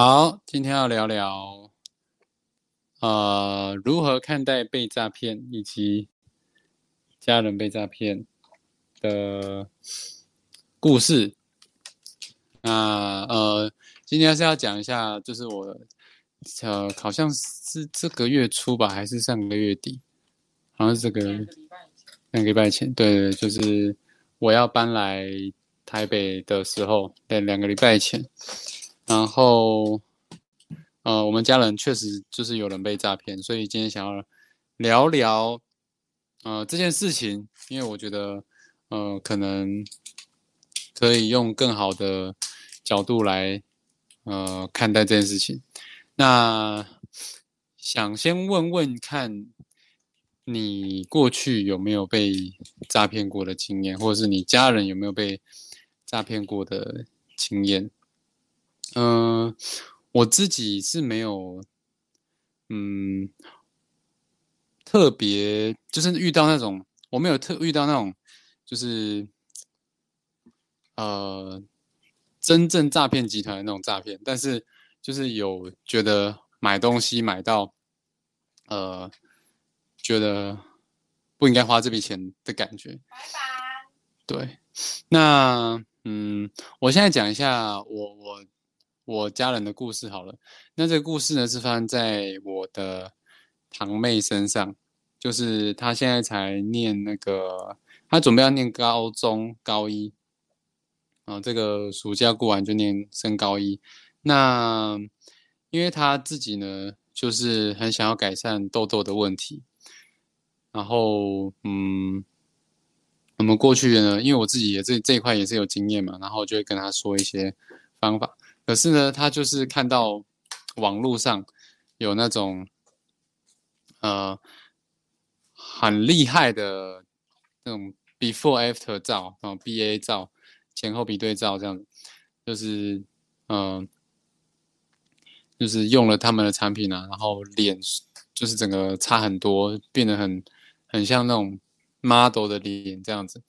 好，今天要聊聊，呃，如何看待被诈骗以及家人被诈骗的故事。那呃，今天是要讲一下，就是我呃，好像是这个月初吧，还是上个月底，好像是这个两个礼拜前，对对，就是我要搬来台北的时候，对，两个礼拜前。然后，呃，我们家人确实就是有人被诈骗，所以今天想要聊聊，呃，这件事情，因为我觉得，呃，可能可以用更好的角度来，呃，看待这件事情。那想先问问看，你过去有没有被诈骗过的经验，或者是你家人有没有被诈骗过的经验？嗯，我自己是没有，嗯，特别就是遇到那种，我没有特遇到那种，就是，呃，真正诈骗集团的那种诈骗，但是就是有觉得买东西买到，呃，觉得不应该花这笔钱的感觉。拜拜。对，那嗯，我现在讲一下我我。我家人的故事好了，那这个故事呢是发生在我的堂妹身上，就是她现在才念那个，她准备要念高中高一，啊，这个暑假过完就念升高一。那因为她自己呢，就是很想要改善痘痘的问题，然后嗯，我们过去呢，因为我自己也这这一块也是有经验嘛，然后就会跟她说一些方法。可是呢，他就是看到网络上有那种呃很厉害的那种 before after 照啊，BA 照前后比对照这样子，就是嗯，就是用了他们的产品啊，然后脸就是整个差很多，变得很很像那种 model 的脸这样子，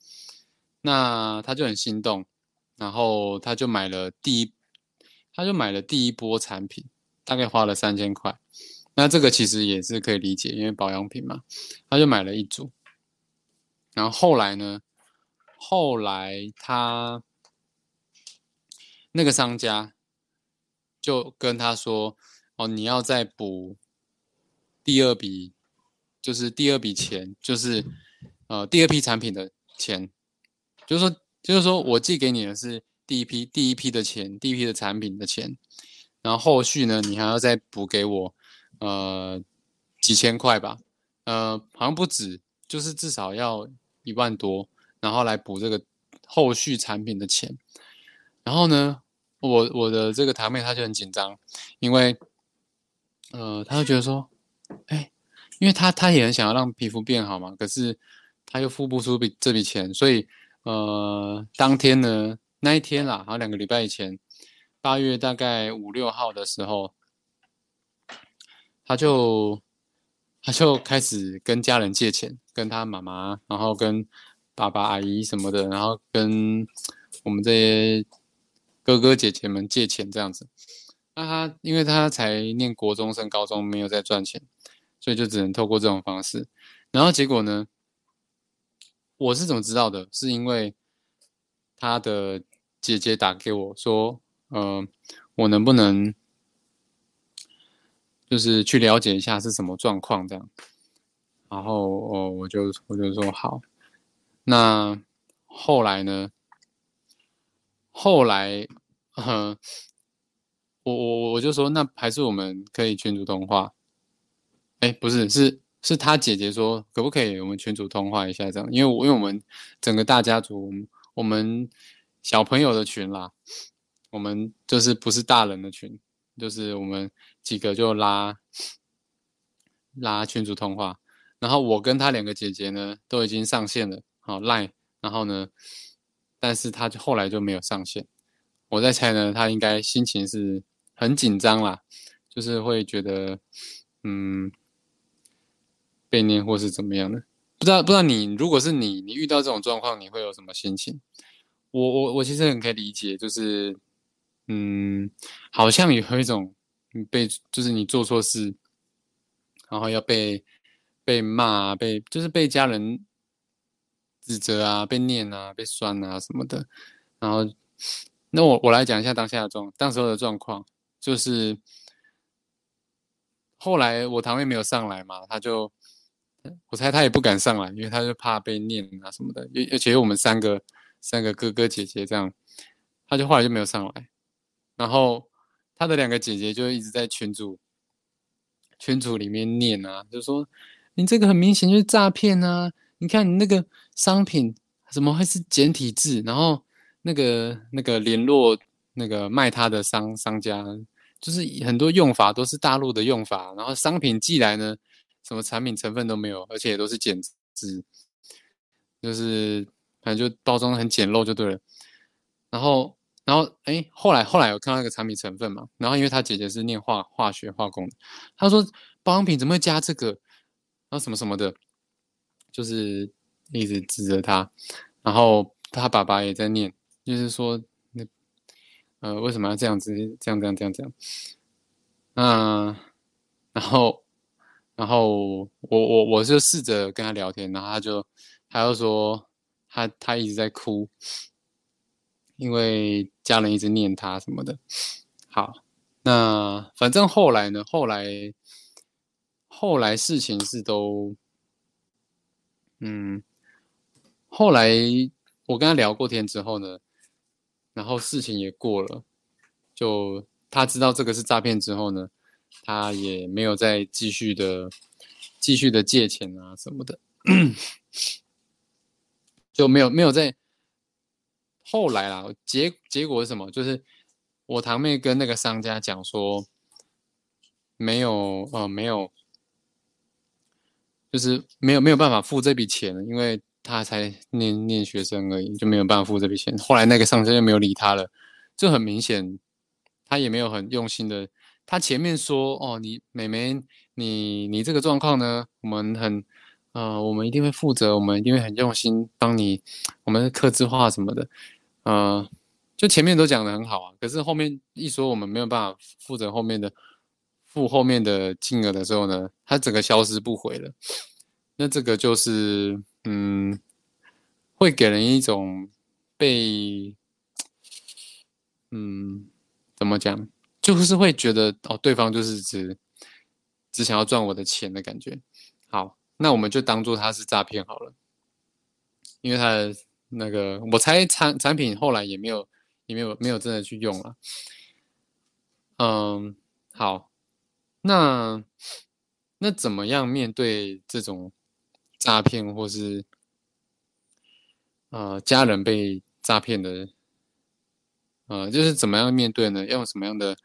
那他就很心动，然后他就买了第一。他就买了第一波产品，大概花了三千块。那这个其实也是可以理解，因为保养品嘛。他就买了一组，然后后来呢？后来他那个商家就跟他说：“哦，你要再补第二笔，就是第二笔钱，就是呃第二批产品的钱，就是说，就是说我寄给你的是。”第一批第一批的钱，第一批的产品的钱，然后后续呢，你还要再补给我，呃，几千块吧，呃，好像不止，就是至少要一万多，然后来补这个后续产品的钱。然后呢，我我的这个堂妹她就很紧张，因为，呃，她就觉得说，哎，因为她她也很想要让皮肤变好嘛，可是她又付不出笔这笔钱，所以，呃，当天呢。那一天啦，好两个礼拜以前，八月大概五六号的时候，他就他就开始跟家人借钱，跟他妈妈，然后跟爸爸、阿姨什么的，然后跟我们这些哥哥姐姐们借钱这样子。那他因为他才念国中升高中，没有在赚钱，所以就只能透过这种方式。然后结果呢，我是怎么知道的？是因为他的。姐姐打给我说：“呃，我能不能就是去了解一下是什么状况这样？”然后哦，我就我就说好。那后来呢？后来，嗯，我我我就说，那还是我们可以群主通话。哎，不是，是是他姐姐说，可不可以我们群主通话一下这样？因为我因为我们整个大家族，我们。小朋友的群啦，我们就是不是大人的群，就是我们几个就拉拉群主通话，然后我跟他两个姐姐呢都已经上线了，好赖，然后呢，但是他就后来就没有上线，我在猜呢，他应该心情是很紧张啦，就是会觉得嗯被念或是怎么样的，不知道不知道你如果是你，你遇到这种状况，你会有什么心情？我我我其实很可以理解，就是，嗯，好像有一种被就是你做错事，然后要被被骂，被就是被家人指责啊，被念啊，被酸啊什么的。然后，那我我来讲一下当下的状，当时候的状况，就是后来我堂妹没有上来嘛，他就我猜他也不敢上来，因为他就怕被念啊什么的，而而且我们三个三个哥哥姐姐这样，他就后来就没有上来。然后他的两个姐姐就一直在群组群组里面念啊，就说你这个很明显就是诈骗啊！你看你那个商品怎么会是简体字？然后那个那个联络那个卖他的商商家，就是很多用法都是大陆的用法，然后商品寄来呢，什么产品成分都没有，而且都是简字，就是反正就包装很简陋就对了，然后。然后，哎，后来后来有看到一个产品成分嘛，然后因为他姐姐是念化化学化工的，他说保养品怎么会加这个，然后什么什么的，就是一直指着他，然后他爸爸也在念，就是说那呃为什么要这样子，这样这样这样这样，嗯，然后然后我我我就试着跟他聊天，然后他就他就说他他一直在哭。因为家人一直念他什么的，好，那反正后来呢？后来，后来事情是都，嗯，后来我跟他聊过天之后呢，然后事情也过了，就他知道这个是诈骗之后呢，他也没有再继续的继续的借钱啊什么的，就没有没有在。后来啦，结结果是什么？就是我堂妹跟那个商家讲说，没有呃没有，就是没有没有办法付这笔钱，因为他才念念学生而已，就没有办法付这笔钱。后来那个商家就没有理他了，就很明显，他也没有很用心的。他前面说哦，你妹妹，你你这个状况呢，我们很呃，我们一定会负责，我们一定会很用心帮你，我们刻字化什么的。呃，就前面都讲的很好啊，可是后面一说我们没有办法负责后面的付后面的金额的时候呢，它整个消失不回了。那这个就是嗯，会给人一种被嗯怎么讲，就是会觉得哦，对方就是只只想要赚我的钱的感觉。好，那我们就当做他是诈骗好了，因为他。那个，我猜产产品后来也没有，也没有没有真的去用了。嗯，好，那那怎么样面对这种诈骗，或是呃家人被诈骗的？呃，就是怎么样面对呢？要用什么样的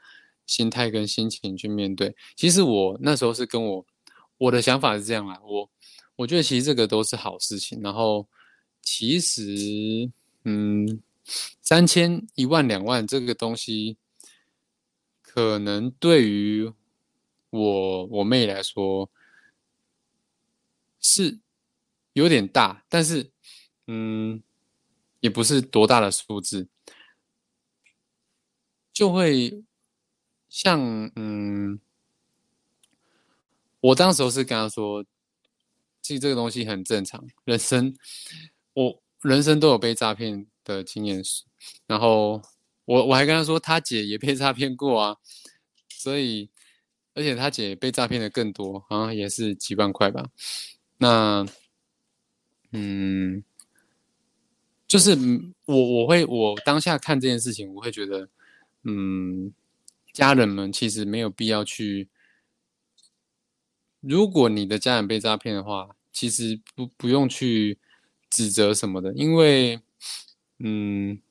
心态跟心情去面对？其实我那时候是跟我我的想法是这样啦，我我觉得其实这个都是好事情，然后。其实，嗯，三千、一万、两万这个东西，可能对于我我妹来说是有点大，但是，嗯，也不是多大的数字，就会像，嗯，我当时是跟她说，其实这个东西很正常，人生。我人生都有被诈骗的经验史，然后我我还跟他说，他姐也被 诈骗过啊，所以而且他姐被诈骗的更多，好像也是几万块吧。那嗯，就是我我会我当下看这件事情，我会觉得，嗯，家人们其实没有必要去，如果你的家人被诈骗的话，其实不不用去。指责什么的，因为，嗯，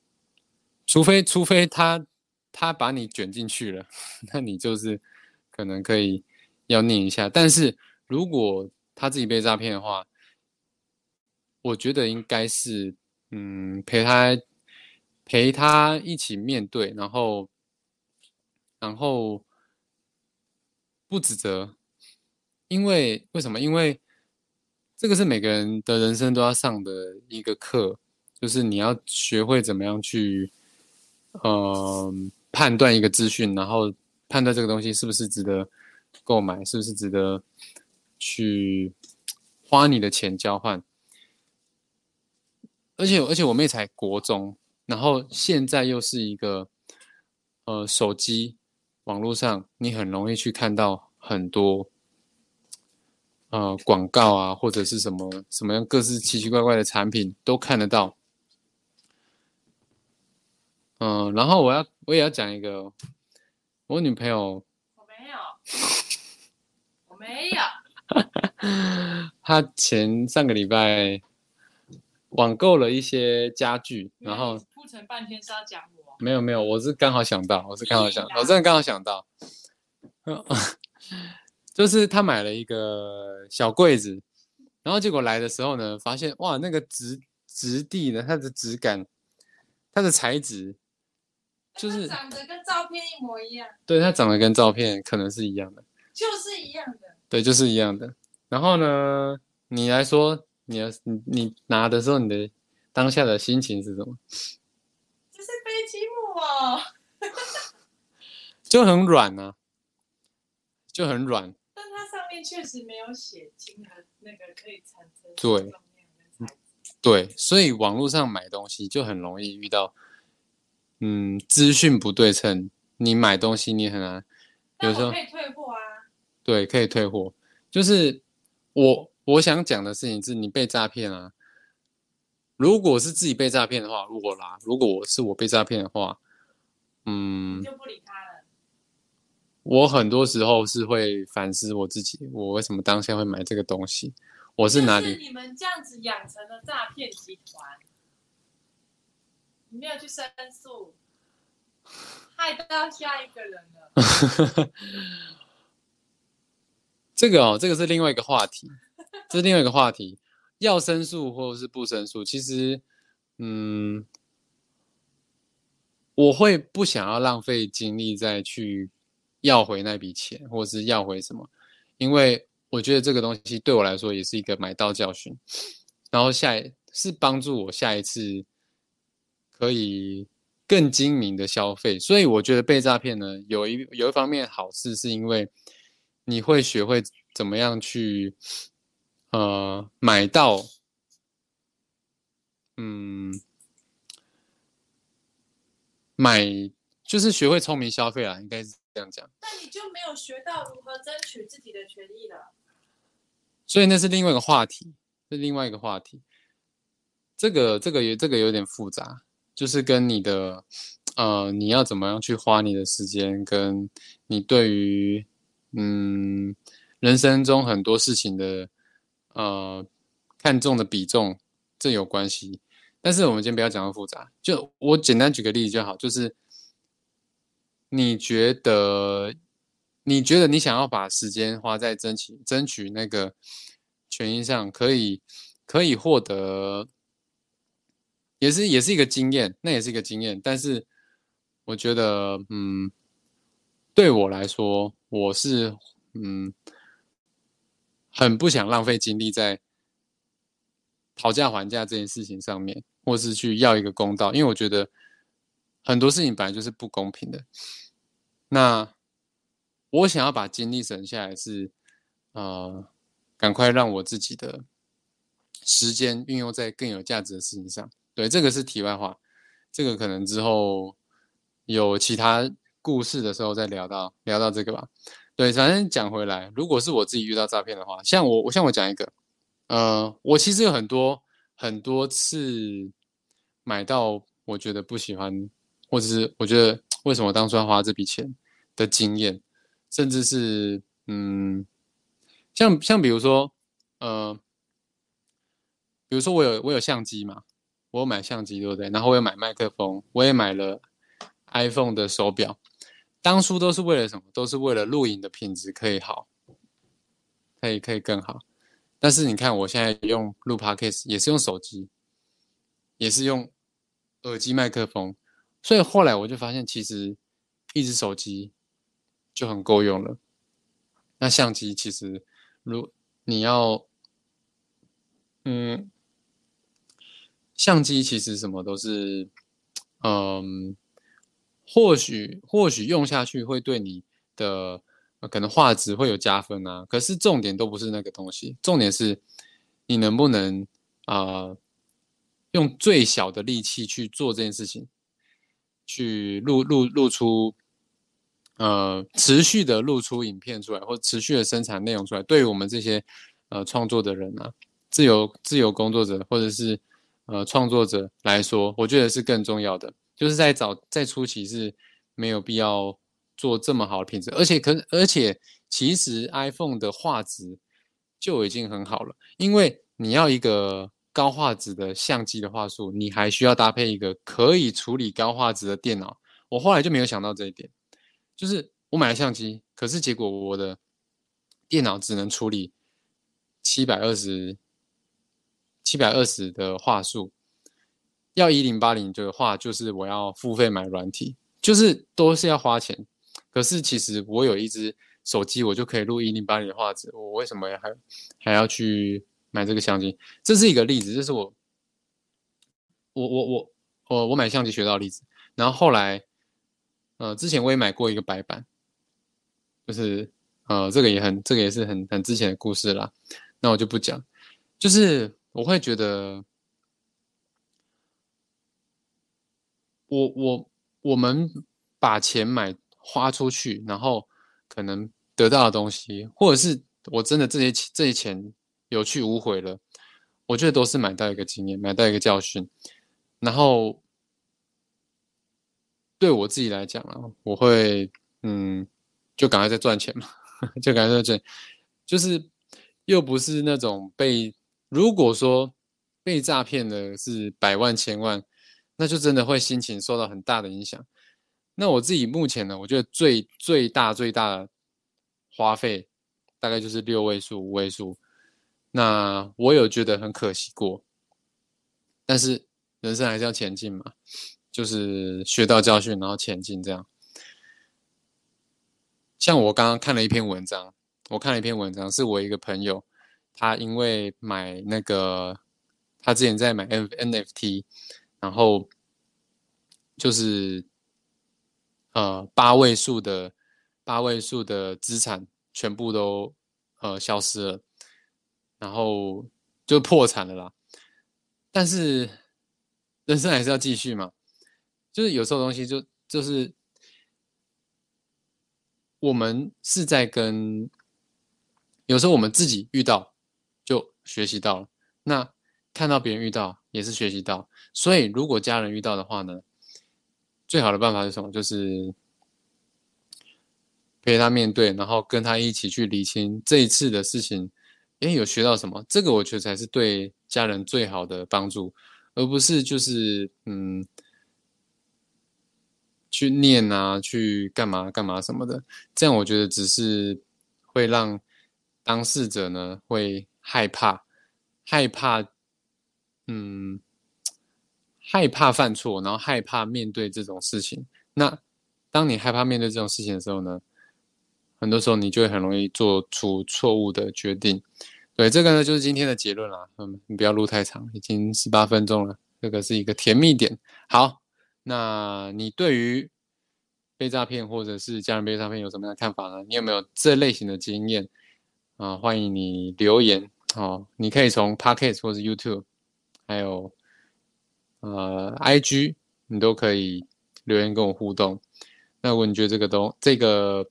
除非除非他他把你卷进去了，那你就是可能可以要念一下。但是如果他自己被诈骗的话，我觉得应该是嗯陪他陪他一起面对，然后然后不指责，因为为什么？因为。这个是每个人的人生都要上的一个课，就是你要学会怎么样去，嗯，判断一个资讯，然后判断这个东西是不是值得购买，是不是值得去花你的钱交换。而且而且我妹才国中，然后现在又是一个呃手机网络上，你很容易去看到很多呃广告啊，或者是什么什么样各式奇奇怪怪的产品都看得到。嗯，然后我要我也要讲一个，我女朋友，我没有，我没有，她前上个礼拜网购了一些家具，然后铺成半天是要讲我，没有没有，我是刚好想到，我是刚好想，到我真的刚好想到，就是他买了一个小柜子，然后结果来的时候呢，发现哇，那个质质地呢，它的质感，它的材质，就是长得跟照片一模一样，对它长得跟照片可能是一样的。就是一样的。对，就是一样的。然后呢，你来说，你的你你拿的时候，你的当下的心情是什么？这是飞机木哦，就很软啊，就很软。确实没有写金和那个可以产生对。对，所以网络上买东西就很容易遇到，嗯，资讯不对称。你买东西你很难，有时候可以退货啊，对可以退货。就是我我想讲的事情是你被诈骗啊。如果是自己被诈骗的话，如果啦，如果我是我被诈骗的话，嗯你，就不理他了。我很多时候是会反思我自己，我为什么当下会买这个东西？我是哪里？就是你们这样子养成了诈骗集团，你没有去申诉，害到下一个人了。这个哦，这个是另外一个话题，这是另外一个话题。要申诉或者是不申诉，其实，嗯，我会不想要浪费精力再去要回那笔钱，或者是要回什么，因为我觉得这个东西对我来说也是一个买到教训，然后下一是帮助我下一次可以更精明的消费，所以我觉得被诈骗呢，有一有一方面好事是因为你会学会怎么样去呃买到，嗯，买就是学会聪明消费啦，应该是这样讲。那你就没有学到如何争取自己的权益了。所以那是另外一个话题，是另外一个话题。这个这个也这个有点复杂，就是跟你的呃你要怎么样去花你的时间，跟你对于嗯人生中很多事情的呃看重的比重，这有关系。但是我们先不要讲到复杂，就我简单举个例子就好，就是你觉得你觉得你想要把时间花在争取争取那个权益上，可以可以获得，也是也是一个经验，那也是一个经验。但是我觉得，嗯，对我来说，我是嗯很不想浪费精力在讨价还价这件事情上面，或是去要一个公道，因为我觉得很多事情本来就是不公平的。那我想要把精力省下来是，呃，赶快让我自己的时间运用在更有价值的事情上。对，这个是题外话，这个可能之后有其他故事的时候再聊到聊到这个吧。对，反正讲回来，如果是我自己遇到诈骗的话，像我，我像我讲一个，呃，我其实有很多很多次买到我觉得不喜欢，或者是我觉得为什么当初要花这笔钱的经验，甚至是嗯，像像比如说，呃，比如说我有我有相机嘛，我有买相机对不对？然后我有买麦克风，我也买了 iPhone 的手表，当初都是为了什么？都是为了录影的品质可以好，可以可以更好。但是你看我现在用录 Podcast 也是用手机，也是用耳机麦克风，所以后来我就发现，其实一只手机就很够用了。那相机其实，如你要，嗯，相机其实什么都是，嗯，或许或许用下去会对你的、可能画质会有加分啊，可是重点都不是那个东西，重点是你能不能啊、用最小的力气去做这件事情，去录录录出呃持续的录出影片出来，或持续的生产内容出来，对于我们这些呃创作的人啊，自由自由工作者或者是呃创作者来说，我觉得是更重要的。就是在早在初期是没有必要做这么好的品质，而且可而且其实 iPhone 的画质就已经很好了，因为你要一个高画质的相机的画术，你还需要搭配一个可以处理高画质的电脑。我后来就没有想到这一点，就是我买了相机，可是结果我的电脑只能处理七百二十七百二十的画术，要一零八零的话，就是我要付费买软体，就是都是要花钱。可是其实我有一只手机，我就可以录一零八零的画质，我为什么还还要去买这个相机？这是一个例子，这是我我我我我我买相机学到的例子。然后后来，呃，之前我也买过一个白板，就是呃，这个也很这个也是很很之前的故事啦，那我就不讲。就是我会觉得。我我我们把钱买花出去，然后可能得到的东西，或者是我真的这些这些钱有去无回了，我觉得都是买到一个经验，买到一个教训。然后对我自己来讲啊，我会嗯，就赶快在赚钱嘛，就赶快在赚，就是又不是那种被如果说被诈骗的是百万千万。那就真的会心情受到很大的影响。那我自己目前呢，我觉得最最大最大的花费大概就是六位数、五位数。那我有觉得很可惜过，但是人生还是要前进嘛，就是学到教训，然后前进这样。像我刚刚看了一篇文章，我看了一篇文章，是我一个朋友，他因为买那个，他之前在买 NFT，。然后就是呃八位数的八位数的资产全部都呃消失了，然后就破产了啦。但是人生还是要继续嘛，就是有时候东西就就是我们是在跟有时候我们自己遇到就学习到了，那看到别人遇到也是学习到。所以，如果家人遇到的话呢，最好的办法是什么？就是陪他面对，然后跟他一起去理清这一次的事情，诶，有学到什么？这个我觉得才是对家人最好的帮助，而不是就是嗯，去念啊，去干嘛干嘛什么的。这样我觉得只是会让当事者呢会害怕，害怕，嗯。害怕犯错，然后害怕面对这种事情。那当你害怕面对这种事情的时候呢，很多时候你就会很容易做出错误的决定。对，这个呢就是今天的结论啦。嗯，你不要录太长，已经十八分钟了，这个是一个甜蜜点。好，那你对于被诈骗或者是家人被诈骗有什么样的看法呢？你有没有这类型的经验啊？欢迎你留言哦。你可以从 Podcast 或者 YouTube，还有。呃，IG 你都可以留言跟我互动。那如果你觉得这个东这个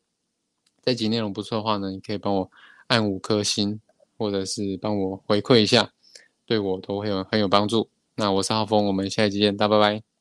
这集内容不错的话呢，你可以帮我按五颗星，或者是帮我回馈一下，对我都会有很有帮助。那我是浩峰，我们下一集见，大家拜拜。